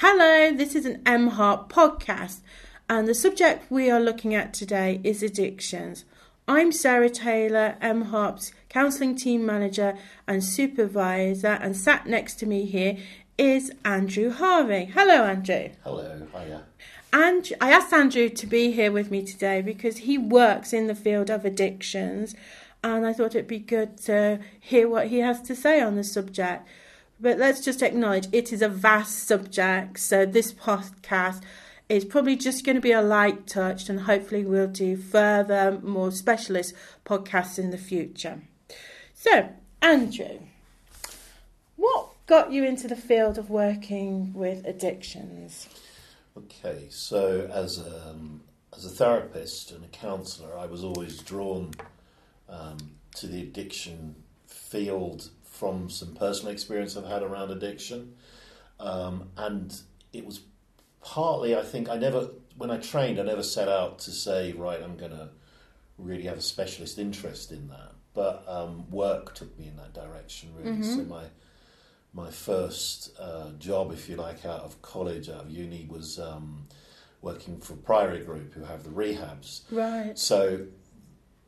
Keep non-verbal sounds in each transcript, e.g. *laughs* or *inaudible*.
Hello, this is an mHarp podcast, and the subject we are looking at today is addictions. I'm Sarah Taylor, mHarp's counselling team manager and supervisor, and sat next to me here is Andrew Harvey. Hello, Andrew. Hello, hiya. And I asked Andrew to be here with me today because he works in the field of addictions, and I thought it'd be good to hear what he has to say on the subject. But let's just acknowledge it is a vast subject, so this podcast is probably just going to be a light touch, and hopefully, we'll do further, more specialist podcasts in the future. So, Andrew, what got you into the field of working with addictions? Okay, so as a, um, as a therapist and a counsellor, I was always drawn um, to the addiction field from some personal experience I've had around addiction. Um, and it was partly, I think, I never, when I trained, I never set out to say, right, I'm going to really have a specialist interest in that. But um, work took me in that direction, really. Mm-hmm. So my my first uh, job, if you like, out of college, out of uni, was um, working for Priory Group, who have the rehabs. Right. So,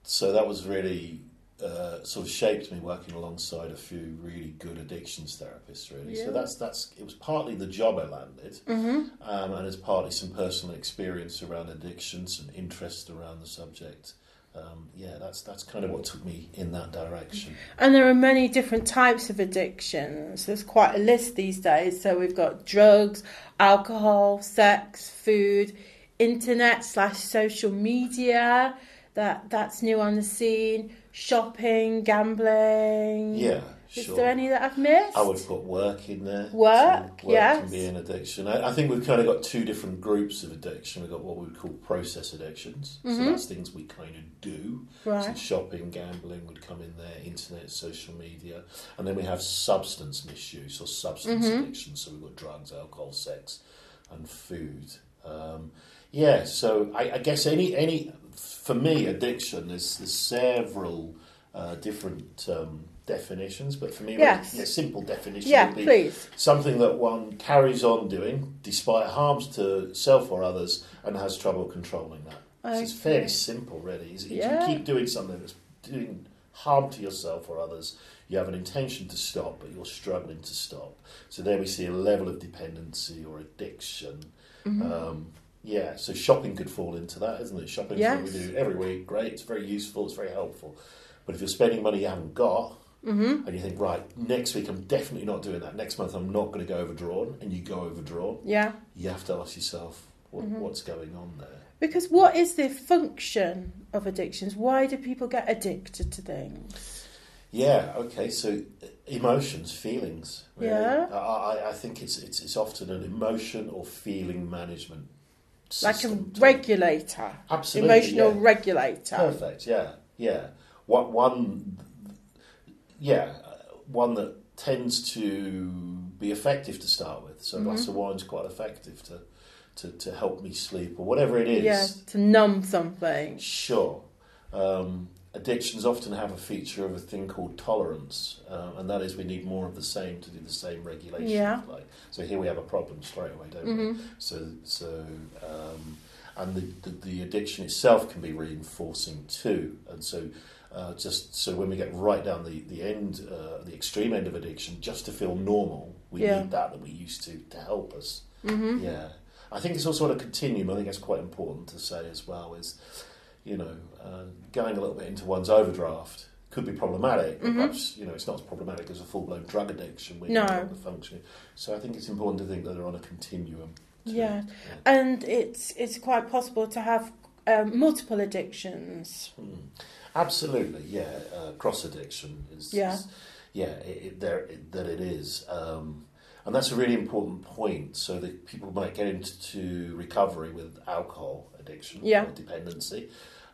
so that was really uh, sort of shaped me working alongside a few really good addictions therapists. Really, Yeah. so that's that's it was partly the job I landed, Mm-hmm. um, and it's partly some personal experience around addiction, some interest around the subject. Um, yeah, that's that's kind of what took me in that direction. And there are many different types of addictions. There's quite a list these days. So we've got drugs, alcohol, sex, food, internet slash social media. That that's new on the scene. Shopping, gambling. Yeah, Is sure. there any that I've missed? I would put work in there. Work, So work yes. can be an addiction. I, I think we've kind of got two different groups of addiction. We've got what we would call process addictions. So that's things we kind of do. So Mm-hmm. Right. shopping, gambling would come in there, internet, social media. And then we have substance misuse or substance Mm-hmm. addiction. So we've got drugs, alcohol, sex, and food. Um, yeah, so I, I guess any any for me addiction is there's several uh, different um, definitions, but for me, Yes. yeah, simple definition Yeah, would be please. something that one carries on doing despite harms to self or others and has trouble controlling that. So it's fairly simple, really. Is If Yeah. you keep doing something that's doing harm to yourself or others, you have an intention to stop, but you're struggling to stop. So there we see a level of dependency or addiction. Mm-hmm. Um, yeah, so shopping could fall into that, isn't it? Shopping is what we do every week. Great, it's very useful, it's very helpful. But if you're spending money you haven't got, Mm-hmm. and you think, right, next week I'm definitely not doing that. Next month I'm not going to go overdrawn, and you go overdrawn. Yeah. You have to ask yourself, what, Mm-hmm. what's going on there? Because what is the function of addictions? Why do people get addicted to things? Yeah, okay. So uh, emotions, feelings. Really. Yeah. I, I, I think it's, it's it's often an emotion or feeling management. Like a system regulator, Absolutely, emotional yeah. regulator. Perfect. Yeah, yeah. What one? Yeah, one that tends to be effective to start with. So a glass Mm-hmm. of wine's quite effective to, to to help me sleep or whatever it is. Yeah, to numb something. Sure. Um, addictions often have a feature of a thing called tolerance, uh, and that is we need more of the same to do the same regulation. Yeah. Like, so here we have a problem straight away, don't Mm-hmm. we? So, so um, and the, the, the addiction itself can be reinforcing too, and so. Uh, just so when we get right down the the end, uh, the extreme end of addiction, just to feel normal, we Yeah. need that that we used to to help us. Mm-hmm. Yeah, I think it's also on a continuum. I think that's quite important to say as well. Is you know, uh, going a little bit into one's overdraft could be problematic. But Mhm. Perhaps you know it's not as problematic as a full blown drug addiction. When No. not functioning. So I think it's important to think that they're on a continuum. too. Yeah. And it's it's quite possible to have um, multiple addictions. Hmm. Absolutely, yeah. Uh, cross addiction is, Yeah. is- yeah, it, it, there it, that it is, um, and that's a really important point. So that people might get into recovery with alcohol addiction Yeah. or dependency,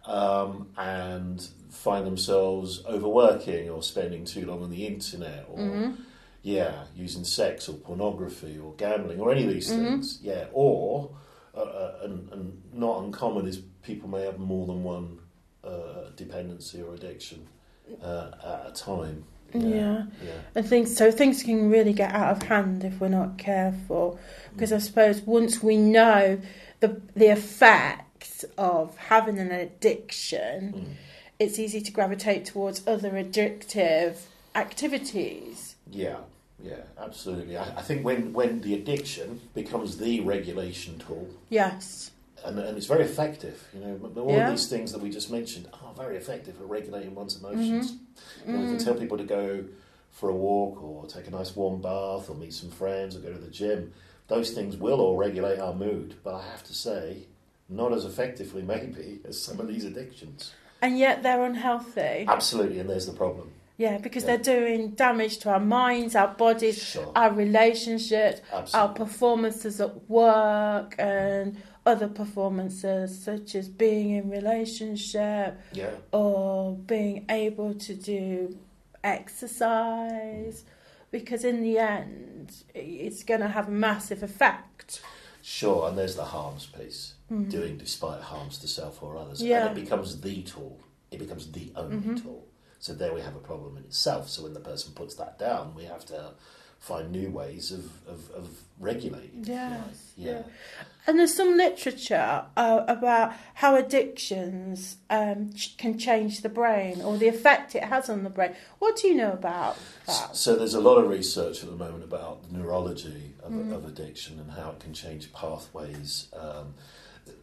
um, and find themselves overworking or spending too long on the internet or Mhm. yeah, using sex or pornography or gambling or any of these Mhm. things. Yeah, or uh, uh, and, and not uncommon is people may have more than one uh, dependency or addiction uh, at a time. Yeah. yeah. And things so things can really get out of hand if we're not careful. Because I suppose once we know the the effects of having an addiction, Mm. it's easy to gravitate towards other addictive activities. Yeah, yeah, absolutely. I, I think when, when the addiction becomes the regulation tool, Yes. And, and it's very effective, you know, all Yeah. these things that we just mentioned are very effective at regulating one's emotions. Mm-hmm. You know, we can tell people to go for a walk or take a nice warm bath or meet some friends or go to the gym. Those things will all regulate our mood, but I have to say, not as effectively *laughs* maybe as some of these addictions. And yet they're unhealthy. Absolutely, and there's the problem. Yeah, because Yeah. they're doing damage to our minds, our bodies, Sure. our relationships, our performances at work, and other performances such as being in relationship Yeah. or being able to do exercise. Because in the end, it's going to have a massive effect. Sure, and there's the harms piece. Doing despite harms to self or others. Mm-hmm. Yeah. And it becomes the tool. It becomes the only Mm-hmm. tool. So there we have a problem in itself. So when the person puts that down, we have to find new ways of, of, of regulating. Yes, like. Yeah. yeah. And there's some literature uh, about how addictions um, ch- can change the brain or the effect it has on the brain. What do you know about that? So there's a lot of research at the moment about the neurology of, Mm. of addiction and how it can change pathways. Um,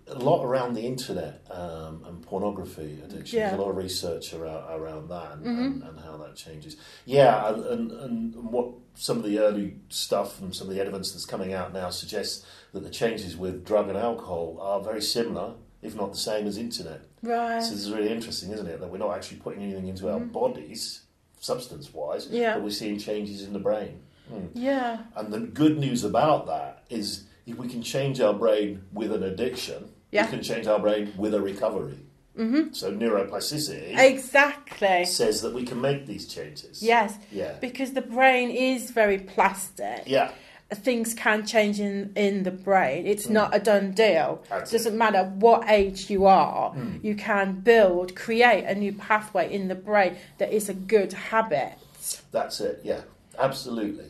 a lot around the internet um, and pornography addiction. Yeah. There's a lot of research around, around that and, Mm-hmm. and, and how that changes. Yeah, and, and, and what some of the early stuff and some of the evidence that's coming out now suggests that the changes with drug and alcohol are very similar, if not the same as internet. Right. So this is really interesting, isn't it? That we're not actually putting anything into our bodies, substance wise, Mm-hmm. Yeah. but we're seeing changes in the brain. Yeah. And the good news about that is we can change our brain with an addiction, Yeah. we can change our brain with a recovery. Mm-hmm. So neuroplasticity Exactly. says that we can make these changes. Yes. Yeah. Because the brain is very plastic. Yeah. Things can change in, in the brain. It's not a done deal. Mm. That's it doesn't matter what age you are, Mm. you can build, create a new pathway in the brain that is a good habit. That's it, yeah, absolutely.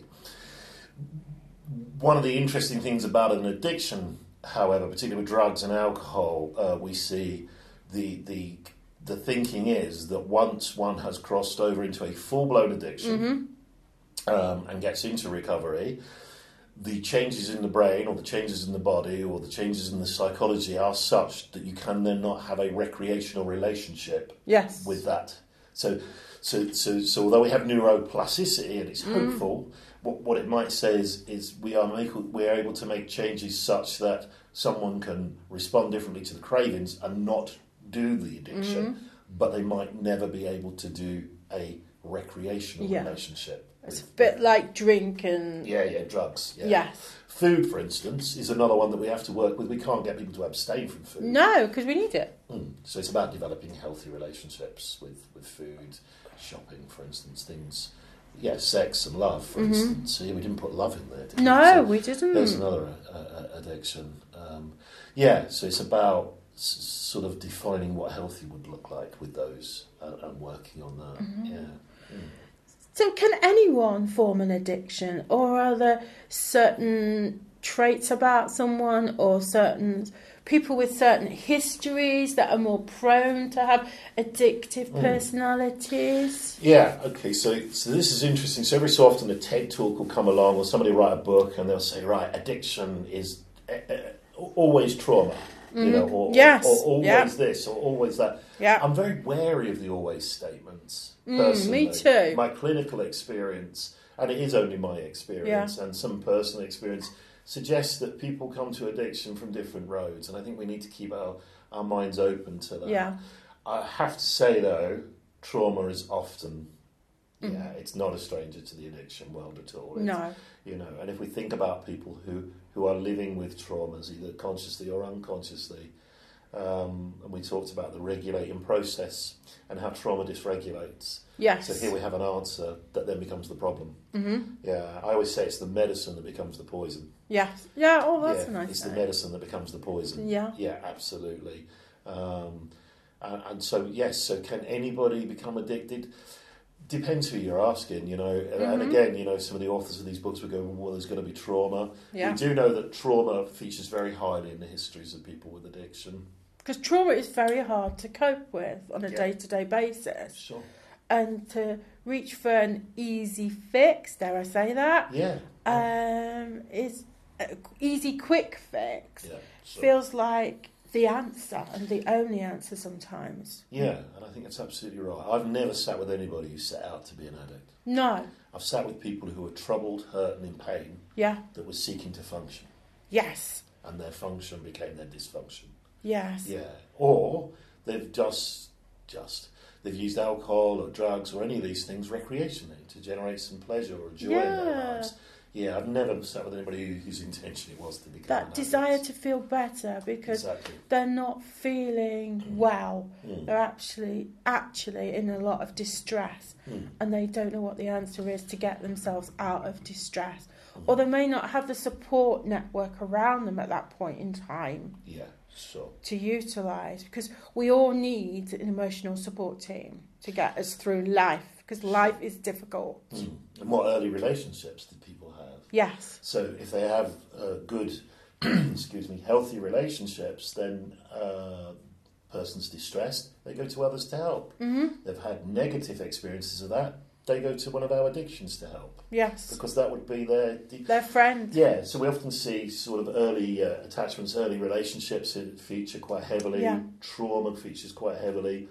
One of the interesting things about an addiction, however, particularly with drugs and alcohol, uh, we see the, the, the thinking is that once one has crossed over into a full blown addiction um, and gets into recovery, the changes in the brain or the changes in the body or the changes in the psychology are such that you can then not have a recreational relationship Yes. with that. So, so, so, so although we have neuroplasticity and it's hopeful, what, what it might say is, is we are make, we're able to make changes such that someone can respond differently to the cravings and not do the addiction, but they might never be able to do a recreational Yeah. relationship. It's a bit like drink and. yeah, yeah, drugs. Yeah. Yes. Food, for instance, is another one that we have to work with. We can't get people to abstain from food. No, because we need it. Mm. So it's about developing healthy relationships with, with food, shopping, for instance, things. Yeah, sex and love, for instance. See, we didn't put love in there. Did we? No, So we didn't. there's another uh, uh, addiction. Um, yeah, so it's about s- sort of defining what healthy would look like with those uh, and working on that. Yeah. Mm. So, can anyone form an addiction, or are there certain traits about someone, or certain people with certain histories that are more prone to have addictive Mm. personalities? Yeah, okay, so, so this is interesting. So every so often a TED talk will come along or somebody write a book and they'll say, right, addiction is uh, always trauma, you know, or. Yes, or, always yeah. this or always that. Yeah. I'm very wary of the always statements, Mm, me too. My clinical experience, and it is only my experience and some personal experience, suggests that people come to addiction from different roads, and I think we need to keep our, our minds open to that. Yeah. I have to say though, trauma is often, Mm. yeah, it's not a stranger to the addiction world at all. It's- No. you know, and if we think about people who who are living with traumas, either consciously or unconsciously, um, and we talked about the regulating process and how trauma dysregulates. Yes. So here we have an answer that then becomes the problem. hmm Yeah, I always say it's the medicine that becomes the poison. Yes. Yeah. Oh, that's yeah, a nice. it's the medicine that becomes the poison. Yeah. Yeah, absolutely. Um, and, and so, yes, so can anybody become addicted? depends who you're asking, you know. And, and again, you know, some of the authors of these books would go, well, there's going to be trauma. Yeah. We do know that trauma features very highly in the histories of people with addiction. Because trauma is very hard to cope with on a Yeah. day to day basis. Sure. And to reach for an easy fix, dare I say that, Yeah. um, is a easy, quick fix. yeah. Sure. Feels like the answer and the only answer sometimes. Yeah, and I think that's absolutely right. I've never sat with anybody who set out to be an addict. No. I've sat with people who were troubled, hurt, and in pain Yeah. that were seeking to function, Yes. and their function became their dysfunction. Yes. Yeah, or they've just just they've used alcohol or drugs or any of these things recreationally to generate some pleasure or joy in their Yeah. lives. Yeah, I've never sat with anybody whose intention it was to become That desire to feel better because exactly. they're not feeling well. Mm. They're actually actually in a lot of distress Mm. and they don't know what the answer is to get themselves out of distress. Mm. Or they may not have the support network around them at that point in time Yeah, sure. to utilise because we all need an emotional support team to get us through life because life is difficult. Mm. And what early relationships did people have? Yes. So if they have uh, good, *clears throat* excuse me, healthy relationships, then uh, person's distressed, they go to others to help. hmm They've had negative experiences of that, they go to one of our addictions to help Yes. because that would be their. De- Their friend. yeah, so we often see sort of early uh, attachments, early relationships feature quite heavily. Yeah. Trauma features quite heavily.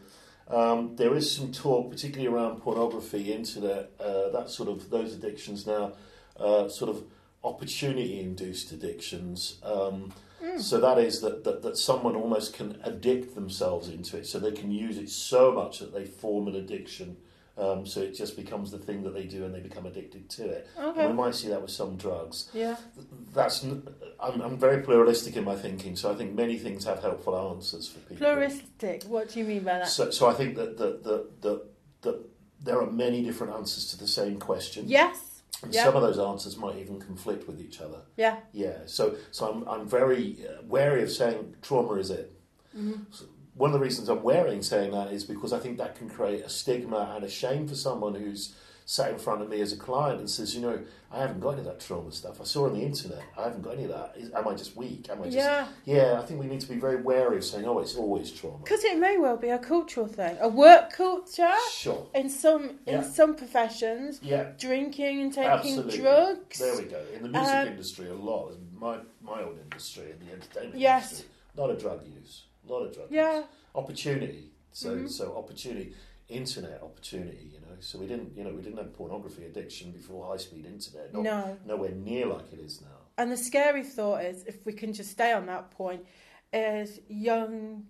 Um, there is some talk, particularly around pornography, internet, uh, that sort of those addictions now, uh, sort of opportunity-induced addictions. Um, So that is that, that that someone almost can addict themselves into it, so they can use it so much that they form an addiction. Um, so it just becomes the thing that they do, and they become addicted to it. And we might see that with some drugs Yeah. that's I'm, I'm very pluralistic in my thinking, so I think many things have helpful answers for people. Pluralistic. What do you mean by that? So, so I think that that, that, that that there are many different answers to the same question, Yes. and yeah. some of those answers might even conflict with each other. Yeah. Yeah. So so I'm I'm very uh, wary of saying trauma is it. Mhm. So one of the reasons I'm wary in saying that is because I think that can create a stigma and a shame for someone who's sat in front of me as a client and says, you know, I haven't got any of that trauma stuff. I saw on the internet. I haven't got any of that. Is, am I just weak? Am I just Yeah. yeah, I think we need to be very wary of saying, "Oh, it's always trauma." Because it may well be a cultural thing, a work culture Sure. in some in some professions, Yeah, drinking and taking absolutely. drugs. There we go. In the music Um, industry, a lot. My my old industry, in the entertainment Yes. industry, a lot of drug use, a lot of drug Yeah. use. Opportunity. So Mhm. so opportunity, internet opportunity. You know, so we didn't you know we didn't have pornography addiction before high speed internet. Not, No. nowhere near like it is now. And the scary thought is, if we can just stay on that point, is young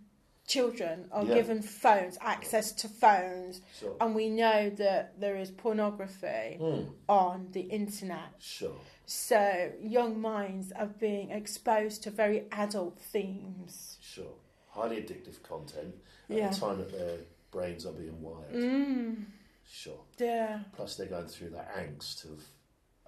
children are Yeah. given phones, access to phones, So and we know that there is pornography mm, on the internet. sure. So young minds are being exposed to very adult themes. Sure. Highly addictive content at Yeah. the time that their brains are being wired. Mm. Sure. Yeah. Plus, they're going through that angst of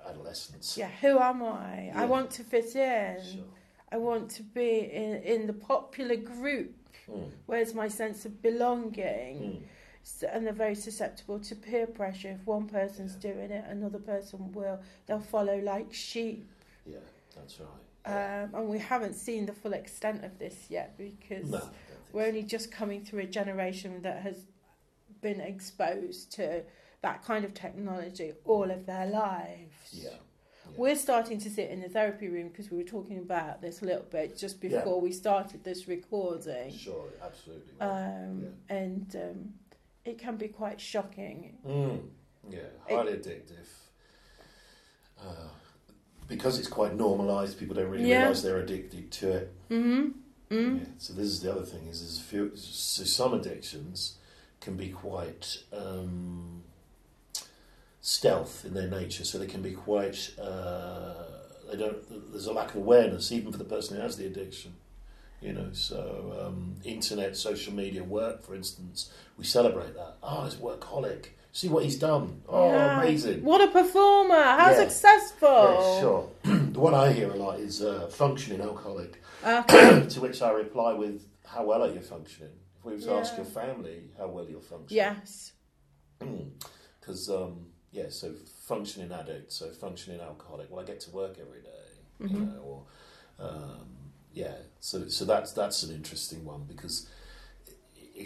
adolescence. Yeah. Who am I? I want to fit in. Sure. I want to be in, in the popular group. Mm. Where's my sense of belonging? Mm. S- And they're very susceptible to peer pressure. If one person's doing it, another person will. They'll follow like sheep. Yeah, that's right. Yeah. Um, and we haven't seen the full extent of this yet because no, I don't think we're so. only just coming through a generation that has been exposed to that kind of technology all of their lives. Yeah. yeah. We're starting to sit in the therapy room because we were talking about this a little bit just Yeah. before we started this recording. Sure, absolutely. Um, And um, it can be quite shocking. Mm. Yeah, highly addictive. Uh, because it's quite normalised, people don't really Yeah. realise they're addicted to it. hmm Mm. Yeah. So this is the other thing: is there's a few. So some addictions can be quite um, stealth in their nature, so they can be quite. Uh, they don't. There's a lack of awareness, even for the person who has the addiction. You know, so um, internet, social media, work, for instance, we celebrate that. Oh, he's a workaholic. See what he's done. Oh, Yeah. amazing. What a performer! How Yeah. successful! Yeah, sure. *clears throat* the one I hear a lot is uh, functioning alcoholic. Okay. *clears throat* to which I reply with, "How well are you functioning?" If we was to ask your family how well you're functioning, yes. *clears throat* because um, yeah, so functioning addict, so functioning alcoholic. Well, I get to work every day, Mm-hmm. you know, or um, yeah. So so that's that's an interesting one because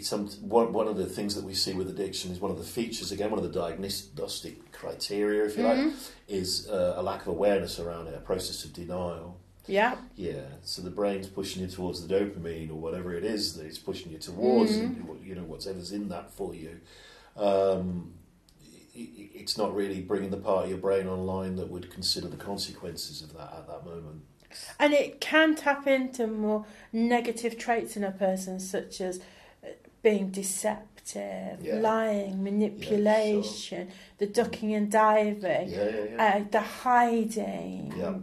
some one one of the things that we see with addiction is one of the features again one of the diagnostic criteria, if you like, Mm-hmm. is uh, a lack of awareness around it, a process of denial. Yeah. Yeah, so the brain's pushing you towards the dopamine or whatever it is that it's pushing you towards, Mm-hmm. and you know whatever's in that for you. Um, it's not really bringing the part of your brain online that would consider the consequences of that at that moment. And it can tap into more negative traits in a person, such as being deceptive, Yeah. lying, manipulation, the ducking and diving, Yeah, yeah, yeah. uh, the hiding. Yeah.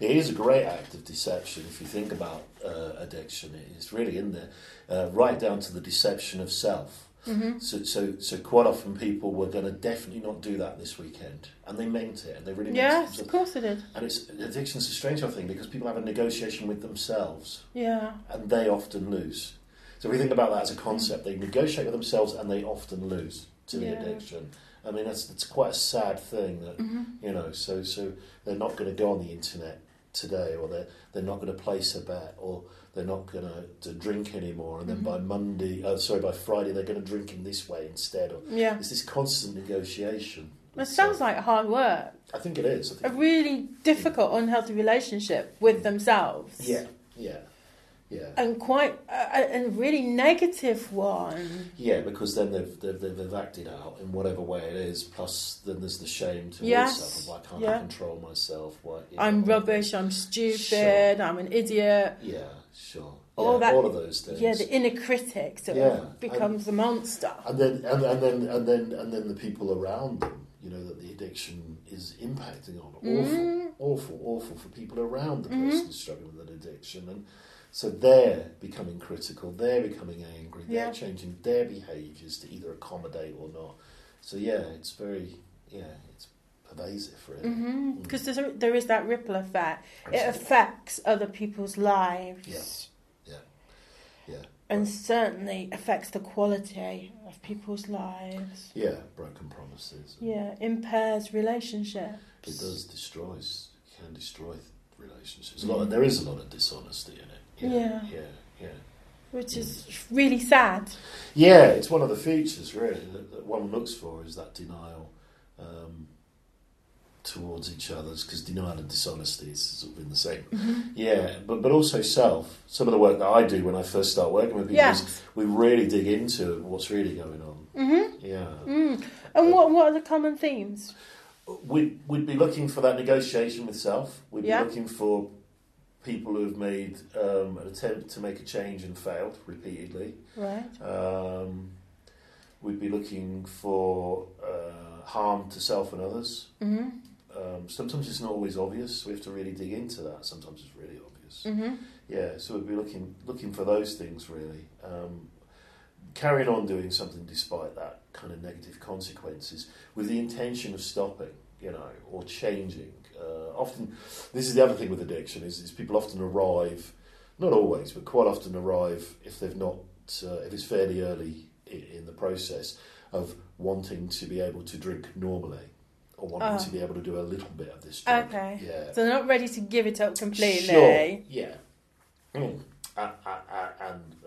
It is a great act of deception if you think about uh, addiction. It's really in there, uh, right down to the deception of self. Mm-hmm. So, so, so quite often people were going to definitely not do that this weekend, and they meant it, and they really meant Yes, it. of course it is. And it's addiction's a strange thing because people have a negotiation with themselves, Yeah. and they often lose. So if we think about that as a concept, they negotiate with themselves, and they often lose to the Yeah. addiction. I mean, that's it's quite a sad thing that Mm-hmm. you know. So, so they're not going to go on the internet today, or they're they're not going to place a bet, or they're not going to, drink anymore, and then Mm-hmm. by Monday, uh, sorry, by Friday, they're going to drink in this way instead. Or Yeah. it's this constant negotiation. It sounds uh, like hard work. I think it is. Think, a really difficult, unhealthy relationship with themselves. yeah, yeah, yeah. And quite a, a really negative one. Yeah, because then they've, they've, they've, acted out in whatever way it is. Plus, then there's the shame towards Yes, self. Why can't yeah. I control myself? Why, you know, I'm rubbish, I'm stupid, Sure. I'm an idiot. Yeah, sure. All that- all of those things. Yeah, the inner critic sort Yeah, of becomes the monster. and then and, and then and then and then the people around them, you know, that the addiction is impacting on. Awful, Mm. awful, awful for people around the Mm-hmm. person who's struggling with an addiction, and so they're becoming critical. They're becoming angry. They're changing their behaviours to either accommodate or not. So yeah, it's very yeah, it's pervasive, really. Mm-hmm. Mm. Because there's a, there is that ripple effect. It affects other people's lives. Yeah. Yeah. yeah. And certainly affects the quality of people's lives. Yeah, broken promises. Yeah, impairs relationships. It does destroys can destroy relationships. A lot of, mm. there is a lot of dishonesty in it. Yeah. yeah, yeah. Which is really sad. Yeah, it's one of the features really that, that one looks for is that denial um, towards each other's because denial and dishonesty is sort of in the same. Mm-hmm. Yeah, but but also self. Some of the work that I do when I first start working with people Yes. is we really dig into what's really going on. Mm-hmm. Yeah. Mm. And what what are the common themes? We'd, we'd be looking for that negotiation with self. We'd Yeah. be looking for people who've made um, an attempt to make a change and failed repeatedly. Right. Um, we'd be looking for uh, harm to self and others. Mm-hmm. Um, sometimes it's not always obvious. We have to really dig into that. Sometimes it's really obvious. Mm-hmm. Yeah, so we'd be looking looking for those things really. Um, carrying on doing something despite that kind of negative consequences with the intention of stopping, you know, or changing. Often, this is the other thing with addiction is, is people often arrive, not always, but quite often arrive if they've not, uh, if it's fairly early in, in the process of wanting to be able to drink normally. Or wanting Oh. to be able to do a little bit of this drink. Okay. Yeah. So they're not ready to give it up completely. Sure. Yeah. Mm. And,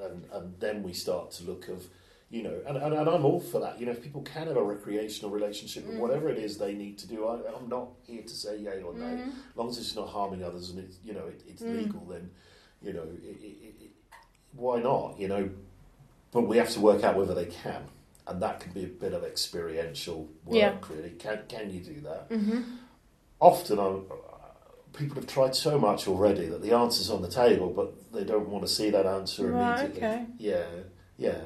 and and then we start to look of, you know, and, and, and I'm all for that. You know, if people can have a recreational relationship with whatever it is they need to do, I, I'm not here to say yay or nay. Mm-hmm. As long as it's not harming others and it's you know it, it's Mm. legal, then you know it, it- why not? You know, but we have to work out whether they can, and that can be a bit of experiential work. Yeah. Really, can can you do that? Mm-hmm. often I'm, people have tried so much already that the answer's on the table, but they don't want to see that answer Right, immediately. okay. Yeah, yeah.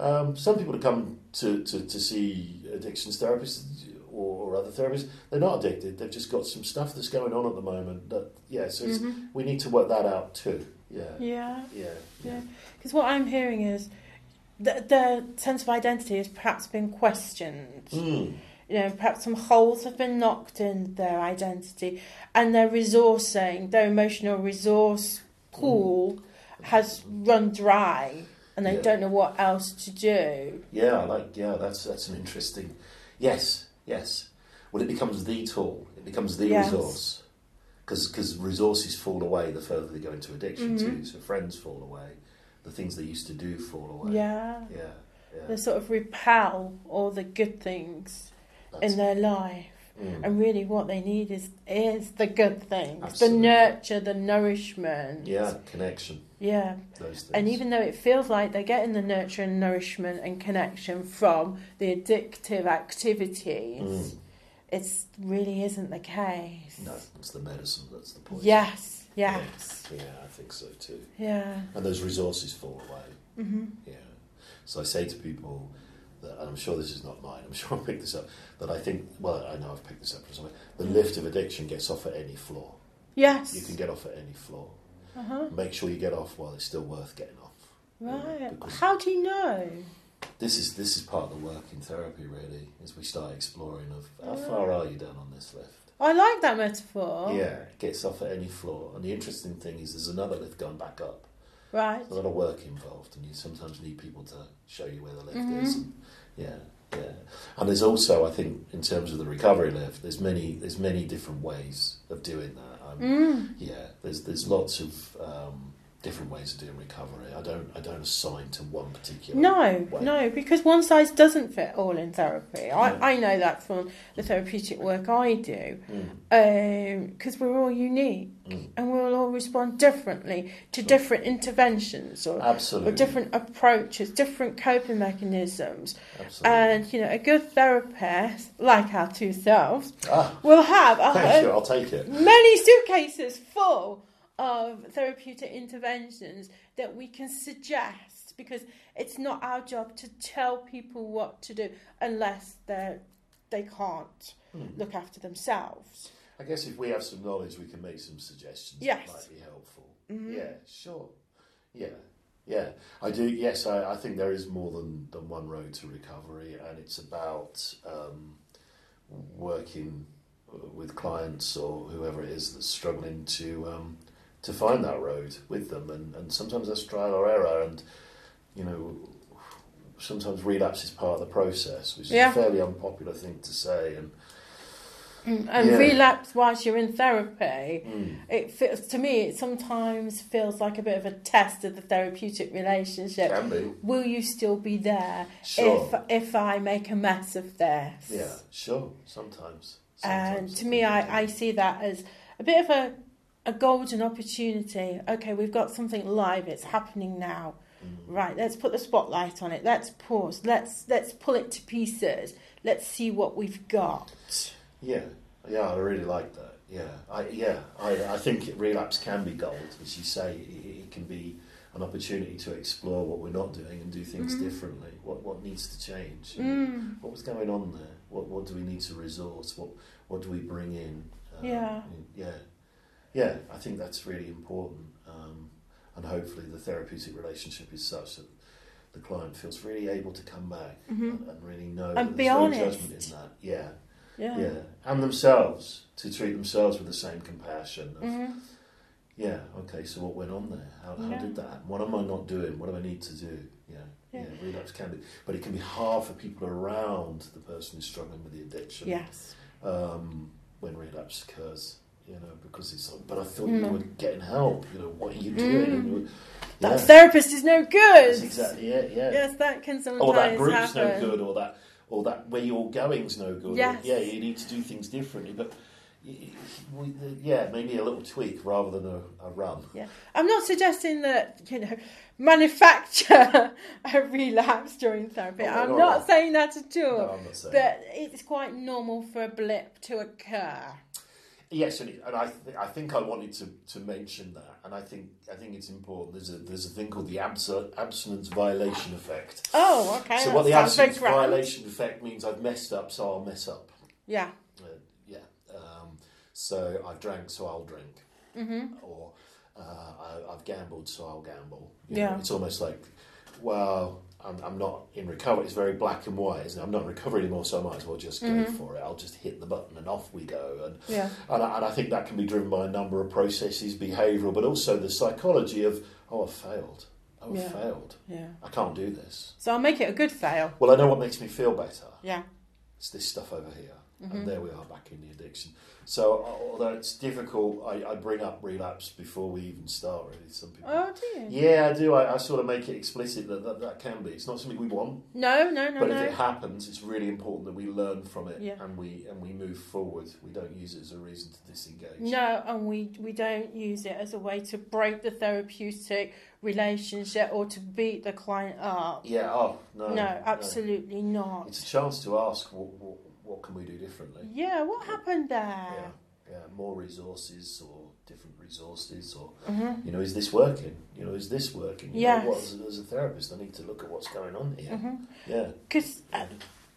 Um, some people that come to, to, to see addictions therapists or, or other therapists, they're not addicted. They've just got some stuff that's going on at the moment. That yeah, so it's, Mhm. we need to work that out too. Yeah, Yeah. yeah, Yeah. Because what I'm hearing is the, the sense of identity has perhaps been questioned. Mm. You know, perhaps some holes have been knocked in their identity, and their resourcing, their emotional resource pool, has run dry, and they Yeah. don't know what else to do. Yeah, I like yeah, that's that's an interesting. Yes, yes. Well, it becomes the tool. It becomes the Yes. resource. Because resources fall away the further they go into addiction Mhm. too. So friends fall away. The things they used to do fall away. Yeah. Yeah. yeah. They sort of repel all the good things That's- in their life. Mm. And really, what they need is is the good things, Absolutely. the nurture, the nourishment. Yeah, connection. Yeah. Those things. And even though it feels like they're getting the nurture and nourishment and connection from the addictive activities, Mm. it really isn't the case. No, it's the medicine that's the point. Yes, yes. Yeah, I think so too. Yeah. And those resources fall away. hmm Yeah. So I say to people that, and I'm sure this is not mine, I'm *laughs* sure I'll pick this up, that I think, well, I know I've picked this up from somewhere, the lift of addiction gets off at any floor. Yes. You can get off at any floor. Uh-huh. Make sure you get off while it's still worth getting off. Right. Because- How do you know? This is this is part of the work in therapy, really, as we start exploring of how far are you down on this lift. I like that metaphor. Yeah, it gets off at any floor. And the interesting thing is, there's another lift going back up. Right. There's a lot of work involved, and you sometimes need people to show you where the lift Mhm. is. And, yeah, yeah. And there's also, I think, in terms of the recovery lift, there's many there's many different ways of doing that. Um, Mm. Yeah, there's there's lots of um, different ways of doing recovery. I don't I don't assign to one particular. No, way. no, because one size doesn't fit all in therapy. No. I, I know that from the therapeutic work I do, Mm, because we're all unique mm. and we'll all respond differently to Sure. different interventions or, Absolutely. or different approaches, different coping mechanisms. Absolutely. And, you know, a good therapist, like our two selves, ah, will have a, *laughs* thank you. I'll take it. many suitcases full of therapeutic interventions that we can suggest because it's not our job to tell people what to do unless they they can't Mm. look after themselves. I guess if we have some knowledge, we can make some suggestions Yes. that might be helpful. Mhm. Yeah, sure. Yeah, yeah. I do. Yes, I, I think there is more than, than one road to recovery, and it's about um, working with clients or whoever it is that's struggling to um, to find that road with them, and, and sometimes that's trial or error, and you know. Sometimes relapse is part of the process, which is Yeah. a fairly unpopular thing to say, and Mm, And Yeah. relapse whilst you're in therapy, mm, it feels to me it sometimes feels like a bit of a test of the therapeutic relationship. can be Will you still be there sure. if if I make a mess of this? Yeah, sure. Sometimes. And to me, I, I see that as a bit of a, a golden opportunity. Okay, we've got something live, it's happening now. Mm. Right, let's put the spotlight on it. Let's pause. Let's let's pull it to pieces. Let's see what we've got. Yeah, yeah, I really like that. Yeah, I yeah, I, I think relapse can be gold, as you say. It, it can be an opportunity to explore what we're not doing and do things Mhm. differently. What what needs to change? Mm. What was going on there? What what do we need to resource? What what do we bring in? Um, Yeah. yeah, yeah. I think that's really important, um, and hopefully the therapeutic relationship is such that the client feels really able to come back Mhm. and, and really know And that be there's no honest. judgment in that. Yeah, Yeah. yeah, and themselves to treat themselves with the same compassion. Of, Mhm. Yeah, okay. So what went on there? How, how Yeah. did that? What am I not doing? What do I need to do? Yeah, yeah. Yeah. relapse can be, but it can be hard for people around the person who's struggling with the addiction. Yes. Um, when relapse occurs, you know, because it's like, but I thought you Mm. were getting help. You know, what are you doing? Mm. You- That yeah, therapist is no good. that's exactly it. Yeah. Yes, that can sometimes or that group's happen. no good, or that, or that where you're going's no good. or- Yes. yeah, you need to do things differently, but y- y- we- yeah, maybe a little tweak rather than a, a run. Yeah, I'm not suggesting that you know manufacture *laughs* a relapse during therapy. Oh, I'm no, not no. saying that at all. No, I'm not saying. But it's quite normal for a blip to occur. Yes, and, it, and I, th- I think I wanted to, to mention that, and I think I think it's important. There's a there's a thing called the abs- abstinence violation effect. Oh, okay. so that what the abstinence violation effect means, I've messed up, so I'll mess up. Yeah. Uh, yeah. Um, so I've drank, so I'll drink, Mm-hmm. or uh, I, I've gambled, so I'll gamble. You Yeah. know, it's almost like, well, I'm, I'm not in recovery. It's very black and white, isn't it? I'm not in recovery anymore, so I might as well just go Mhm. for it. I'll just hit the button and off we go. And Yeah. and I, and I think that can be driven by a number of processes, behavioural, but also the psychology of, oh, I've failed. Oh, I've failed. Yeah. I can't do this. So I'll make it a good fail. Well, I know what makes me feel better. Yeah. it's this stuff over here, Mm-hmm. and there we are back in the addiction. So although it's difficult, I, I bring up relapse before we even start. Really, some people. Oh, do you? Yeah, I do. I, I sort of make it explicit that, that that can be. It's not something we want, No, no, no, but no. if it happens, it's really important that we learn from it Yeah. and we and we move forward. We don't use it as a reason to disengage. No, and we, we don't use it as a way to break the therapeutic relationship or to beat the client up. Yeah. Oh no. No, absolutely not. It's a chance to ask what what, what can we do differently. Yeah, what happened there? Yeah. Yeah. More resources or different resources or Mhm. you know is this working? You know is this working? You Yes. know, what, as, a, as a therapist, I need to look at what's going on here. Mhm. Yeah. Because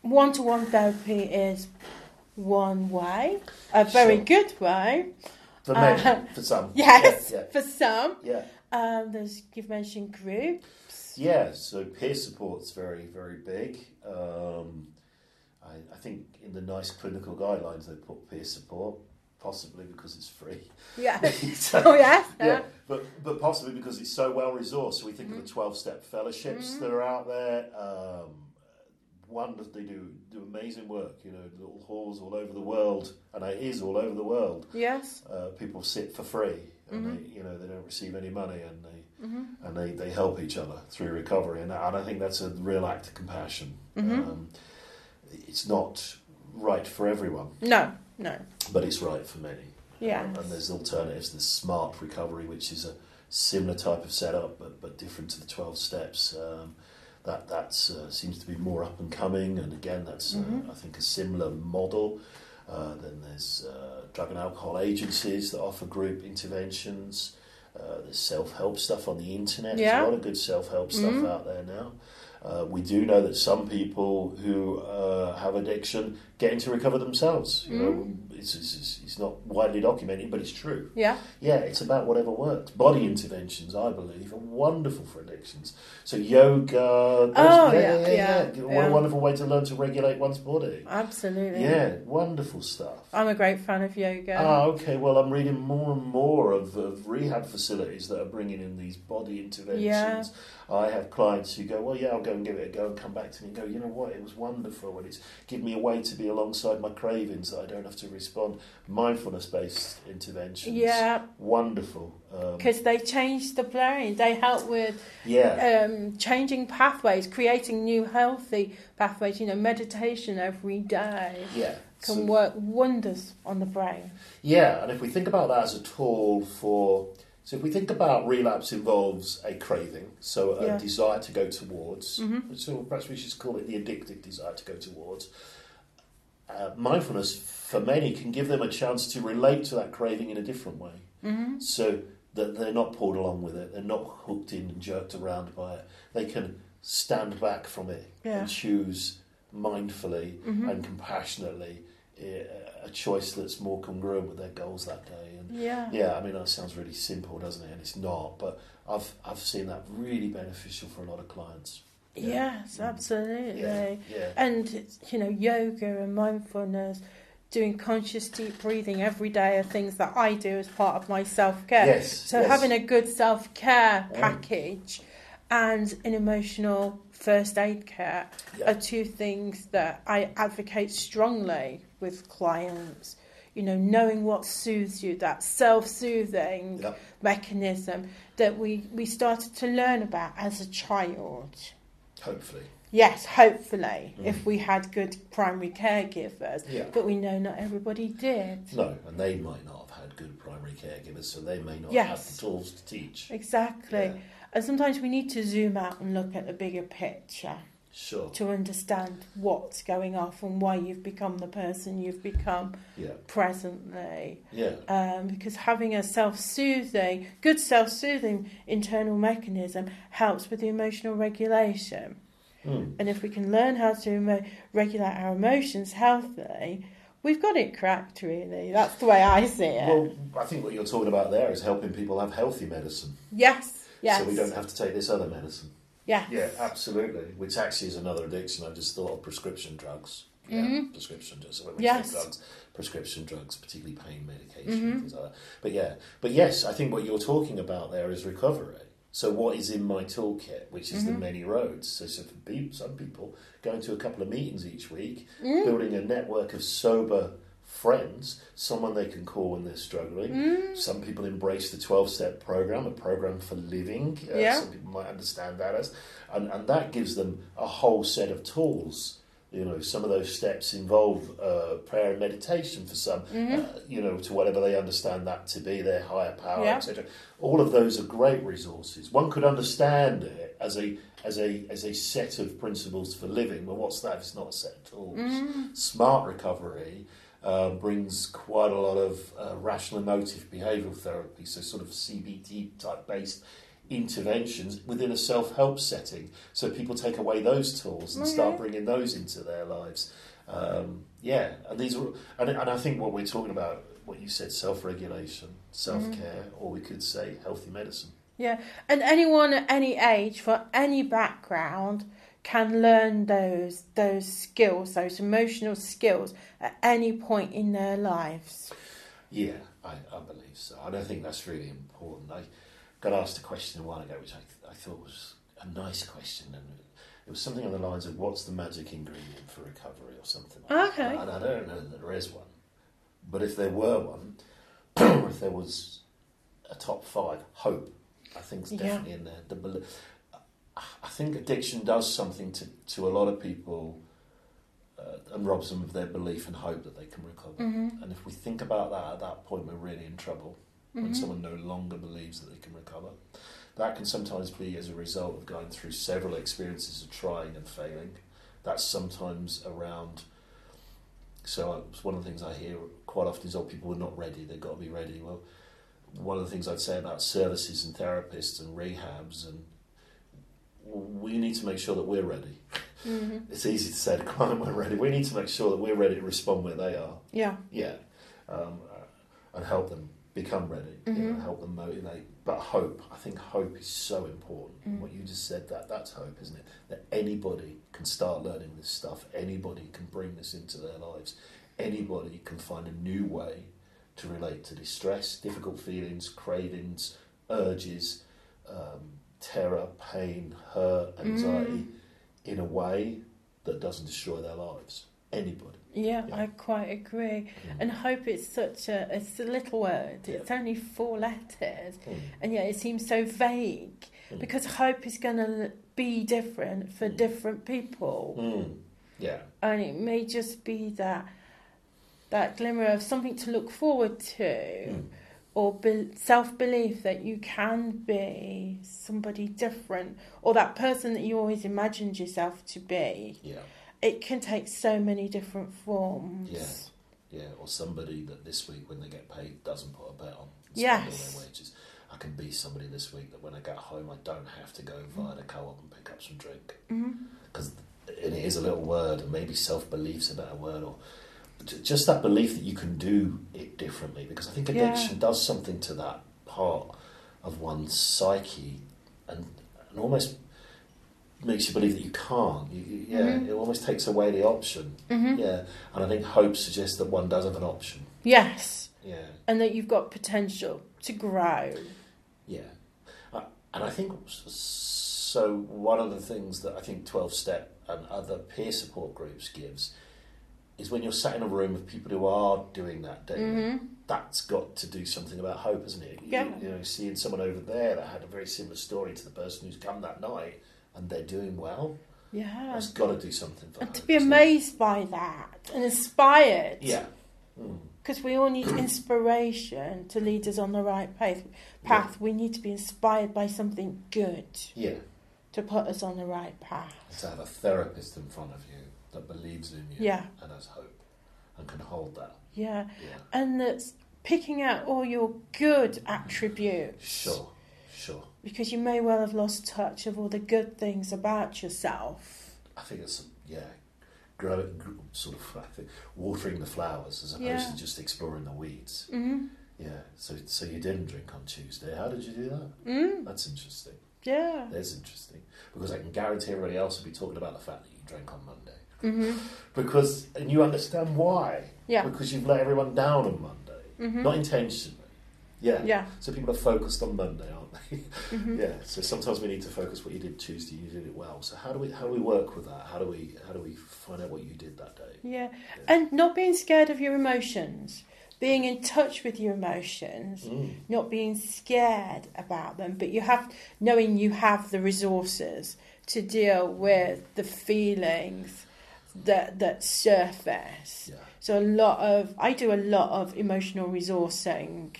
one to one therapy is one way, a very good way. For many, Uh, for some. *laughs* Yes, Yeah. for some. Yeah. Um, there's, you've mentioned groups. Yeah, so peer support's very, very big. Um, I, I think in the NICE clinical guidelines they put peer support, possibly because it's free. Yeah. *laughs* So- *laughs* oh, yes. yeah, but but possibly because it's so well resourced. So we think of the twelve step fellowships Mm-hmm. that are out there. Um, one that they do do amazing work. You know, little halls all over the world, and it is all over the world. Yes. Uh, people sit for free, and Mm-hmm. they you know they don't receive any money, and they and they, they help each other through recovery, and, and I think that's a real act of compassion. Mm-hmm. Um, it's not right for everyone, No, no. but it's right for many. Yes. Um, and there's alternatives. There's SMART Recovery, which is a similar type of setup, but, but different to the 12 steps. Um, that that's, uh, seems to be more up and coming, and again, that's uh, I think a similar model. Uh, then there's uh, drug and alcohol agencies that offer group interventions. Uh, there's self-help stuff on the internet. Yeah. There's a lot of good self-help stuff out there now. Uh, we do know that some people who uh, have addiction get to recover themselves. You know, it's, it's, it's, it's not widely documented, but it's true. Yeah. Yeah, it's about whatever works. Body interventions, I believe, are wonderful for addictions. So yoga. Oh, yeah, yeah, What yeah. a wonderful way to learn to regulate one's body. Absolutely. Yeah, wonderful stuff. I'm a great fan of yoga. Ah, okay. Well, I'm reading more and more of, of rehab facilities that are bringing in these body interventions. Yeah. I have clients who go, well, yeah, I'll go and give it a go, and come back to me and go, you know what, it was wonderful, and it's given me a way to be alongside my cravings that I don't have to respond. Mindfulness-based interventions, yeah, wonderful. Um, because they change the brain. They help with yeah, um, changing pathways, creating new healthy pathways. You know, meditation every day yeah. can So- work wonders on the brain. Yeah, and if we think about that as a tool for, so if we think about relapse involves a craving, so a Yeah. desire to go towards, Mm-hmm. so perhaps we should call it the addictive desire to go towards. Uh, mindfulness for many can give them a chance to relate to that craving in a different way, Mm-hmm. so that they're not pulled along with it, they're not hooked in and jerked around by it. They can stand back from it Yeah. and choose mindfully Mm-hmm. and compassionately uh, a choice that's more congruent with their goals that day. And Yeah. yeah, I mean that sounds really simple, doesn't it? And it's not, but I've I've seen that really beneficial for a lot of clients. Yeah. Yes, mm-hmm. absolutely. Yeah, yeah, And it's, you know, yoga and mindfulness, doing conscious deep breathing every day are things that I do as part of my self care. Yes, So yes. having a good self care Yeah. Mm. package and an emotional first aid care Yeah. are two things that I advocate strongly with clients. You know, knowing what soothes you, that self soothing mechanism that we, we started to learn about as a child. Hopefully. Yes, hopefully, Mm. if we had good primary caregivers. Yeah. But we know not everybody did. No, and they might not have had good primary caregivers, so they may not Yes. have the tools to teach. Exactly. Yeah. And sometimes we need to zoom out and look at the bigger picture Sure. to understand what's going off and why you've become the person you've become Yeah. presently. Yeah. Um, because having a self soothing, good self soothing internal mechanism helps with the emotional regulation. Mm. And if we can learn how to emo- regulate our emotions healthily, we've got it cracked, really. That's the way I see it. Well, I think what you're talking about there is helping people have healthy medicine, yes, yes. so we don't have to take this other medicine. Yes. Yeah, absolutely. Which actually is another addiction. I just thought of prescription drugs. Yeah, Mhm. prescription drugs. So when we Yes. drugs, prescription drugs, particularly pain medication, Mhm. things like that. But yeah, but yes, I think what you're talking about there is recovery. So what is in my toolkit, which is the Mhm. many roads? So, so for people, some people going to a couple of meetings each week, Mm. building a network of sober friends, someone they can call when they're struggling. Mm. Some people embrace the 12 step program, a program for living. Uh, Yeah. Some people might understand that as, and, and that gives them a whole set of tools. You know, some of those steps involve uh, prayer and meditation for some, Mhm. uh, you know, to whatever they understand that to be their higher power, Yeah. etc. All of those are great resources. One could understand it as a as a as a set of principles for living. Well, what's that? It's not a set of tools. Mm. SMART Recovery uh, brings quite a lot of uh, rational emotive behavioural therapy, so sort of CBT type based interventions within a self help setting. So people take away those tools and start bringing those into their lives. Um, yeah, and these are, and, and I think what we're talking about, what you said, self regulation, self care, or we could say healthy medicine. Yeah, and anyone at any age, for any background, can learn those those skills, those emotional skills, at any point in their lives. Yeah, I, I believe so. And I think that's really important. I got asked a question a while ago, which I, I thought was a nice question, and it was something on the lines of what's the magic ingredient for recovery or something like Okay. that. And I don't know that there is one. But if there were one, *clears throat* if there was a top five, hope, I think is Yeah. definitely in there. The, I think addiction does something to, to a lot of people uh, and robs them of their belief and hope that they can recover. Mm-hmm. And if we think about that at that point, we're really in trouble Mm-hmm. when someone no longer believes that they can recover. That can sometimes be as a result of going through several experiences of trying and failing. That's sometimes around. So it's one of the things I hear quite often is, "Oh, people are not ready. They've got to be ready." Well, one of the things I'd say about services and therapists and rehabs and we need to make sure that we're ready. Mm-hmm. It's easy to say to client we're ready. We need to make sure that we're ready to respond where they are. Yeah. Yeah, um, uh, and help them become ready. You know, Mhm. help them motivate. But hope, I think hope is so important. Mm. What you just said that that's hope, isn't it? That anybody can start learning this stuff. Anybody can bring this into their lives. Anybody can find a new way to relate to distress, difficult feelings, cravings, urges, um, terror, pain, hurt, anxiety, Mm. in a way that doesn't destroy their lives. Anybody. Yeah, Yeah. I quite agree. And hope is such a it's a little word. It's only four letters, Mm. and yet it seems so vague Mm. because hope is going to be different for Mm. different people. Mm. Yeah. and it may just be that that glimmer of something to look forward to Mm. Or be, self-belief that you can be somebody different or that person that you always imagined yourself to be Yeah. it can take so many different forms Yeah. Yeah. Or somebody that this week, when they get paid, doesn't put a bet on Yes. their wages. I can be somebody this week that when I get home, I don't have to go via the co-op and pick up some drink. Mhm. Because and it is a little word, and maybe self-belief's a better word, or just that belief that you can do it differently. Because I think Yeah. addiction does something to that part of one's psyche, and, and almost makes you believe that you can't. You, yeah, Mhm. it almost takes away the option. Mhm. Yeah, and I think hope suggests that one does have an option. yes Yeah, and that you've got potential to grow yeah, uh, and I think so. One of the things that I think Twelve Step and other peer support groups gives is when you're sat in a room with people who are doing that daily. hmm That's got to do something about hope, isn't it? Yeah. You, know, seeing someone over there that had a very similar story to the person who's come that night, and they're doing well. yeah That's got to do something for and hope. to be isn't it? amazed by that and inspired Yeah. Mm. Because we all need inspiration to lead us on the right path. Path. We need to be inspired by something good Yeah. to put us on the right path. to have a therapist in front of you that believes in you Yeah. and has hope and can hold that. Yeah, Yeah, and that's picking out all your good attributes. sure, sure. Because you may well have lost touch of all the good things about yourself. I think it's yeah, growing sort of I think watering the flowers as opposed Yeah. to just exploring the weeds. Mm. Yeah. So so you didn't drink on Tuesday. How did you do that? Mm. That's interesting. Yeah. That's interesting because I can guarantee everybody else will be talking about the fact that you drank on Monday hmm because and you understand why Yeah. because you've let everyone down on Monday, hmm not intentionally. Yeah. Yeah. So people are focused on Monday, aren't they? *laughs* Yeah. So sometimes we need to focus what you did Tuesday. You did it well. So how do we how do we work with that? How do we how do we find out what you did that day? Yeah. And not being scared of your emotions, being in touch with your emotions, Mm. not being scared about them, but you have knowing you have the resources to deal with the feelings that that surface. Yeah. So a lot of I do a lot of emotional resourcing.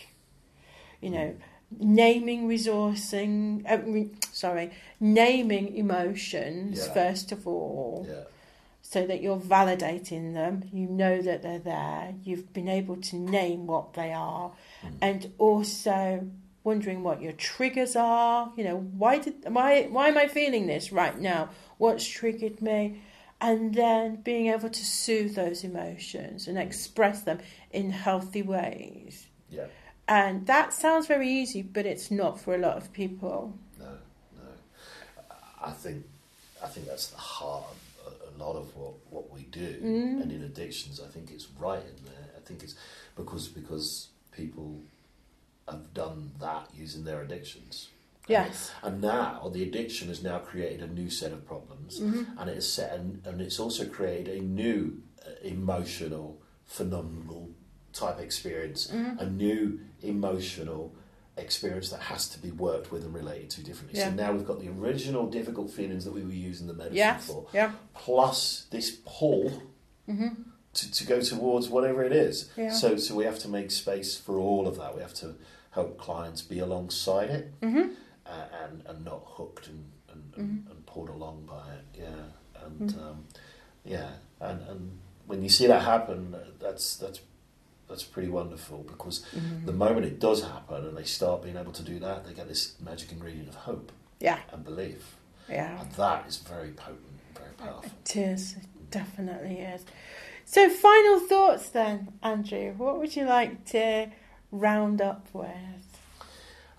You know, naming resourcing. Uh, re, sorry, naming emotions Yeah. first of all Yeah. so that you're validating them. You know that they're there. You've been able to name what they are, Mm. and also wondering what your triggers are. You know, why did why why am I feeling this right now? What's triggered me? And then being able to soothe those emotions and express them in healthy ways. Yeah. And that sounds very easy, but it's not for a lot of people. No, no. I think I think that's the heart of a, lot of what, what we do. Mm. And in addictions, I think it's right in there. I think it's because because people have done that using their addictions. Yes. And now the addiction has now created a new set of problems, Mm-hmm. and it has set and, and it's also created a new uh, emotional, phenomenal type experience, Mm-hmm. a new emotional experience that has to be worked with and related to differently. Yeah. So now we've got the original difficult feelings that we were using the medicine Yes. for, Yeah. plus this pull to, to go towards whatever it is. Yeah. So so we have to make space for all of that. We have to help clients be alongside it Mm-hmm. And and not hooked and and, and, and pulled along by it. Yeah, and Mm-hmm. um, yeah, and and when you see that happen, that's that's that's pretty wonderful because Mm-hmm. the moment it does happen and they start being able to do that, they get this magic ingredient of hope Yeah. and belief, Yeah. and that is very potent, very powerful. It is. It definitely is. So, final thoughts then, Andrew. What would you like to round up with?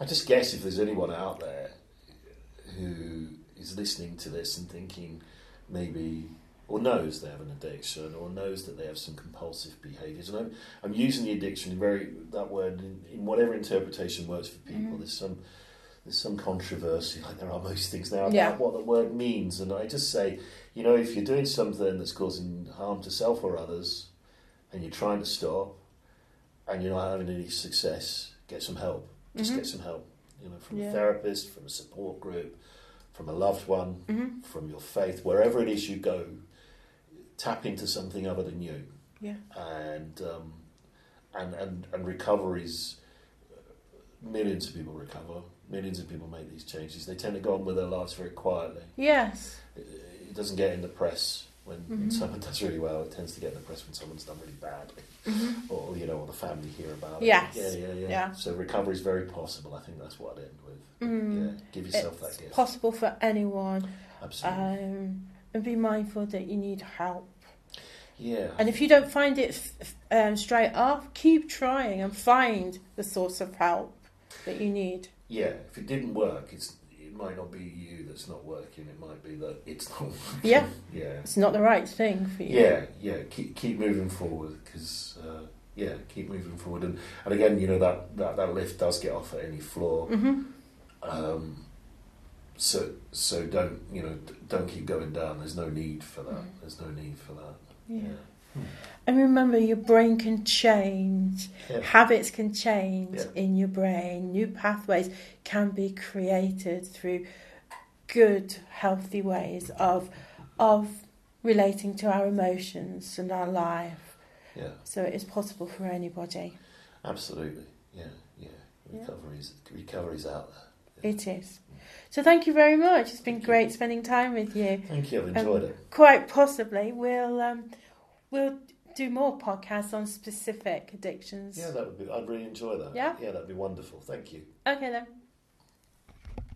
I just guess if there's anyone out there who is listening to this and thinking maybe or knows they have an addiction or knows that they have some compulsive behaviours, and I'm, I'm using the addiction very that word in, in whatever interpretation works for people. Mhm. There's some there's some controversy, like there are most things now, about Yeah. what the word means, and I just say, you know, if you're doing something that's causing harm to self or others, and you're trying to stop, and you're not having any success, get some help. Just Mhm. get some help. You know, from Yeah. a therapist, from a support group, from a loved one, Mm-hmm. from your faith, wherever it is you go, tap into something other than you. Yeah. And um, and and and recoveries. Millions of people recover. Millions of people make these changes. They tend to go on with their lives very quietly. Yes. It, it doesn't get in the press when, Mhm. someone *laughs* does really well. It tends to get in the press when someone's done really badly, Mm-hmm. or you know, or the family hear about it. Yes. Yeah, yeah, yeah. Yeah. So recovery is very possible. I think that's what I'd end with. Mm. Yeah, give yourself It's that gift. possible for anyone. Absolutely. Um, and be mindful that you need help. yeah. And if you don't find it um, straight off, keep trying and find the source of help that you need. Yeah, if it didn't work, it's it might not be you that's not working. It might be that it's not *laughs* working. Yeah. Yeah. It's not the right thing for you. Yeah, yeah. Keep keep moving forward because uh, yeah, keep moving forward. And and again, you know that that, that lift does get off at any floor. hmm Um, so so don't you know don't keep going down. There's no need for that. Mm. There's no need for that. Yeah. And remember, your brain can change. Yeah. Habits can change Yeah. in your brain. New pathways can be created through good, healthy ways of of relating to our emotions and our life. Yeah. So it is possible for anybody. Absolutely. Yeah. Yeah. Yeah. Recovery's recovery's out there. It is. So thank you very much. It's been Thank you. great spending time with you. Thank you. I've Um, enjoyed it. Quite possibly, we'll um, we'll do more podcasts on specific addictions. Yeah, that would be. I'd really enjoy that. Yeah? Yeah, that'd be wonderful. Thank you. Okay then.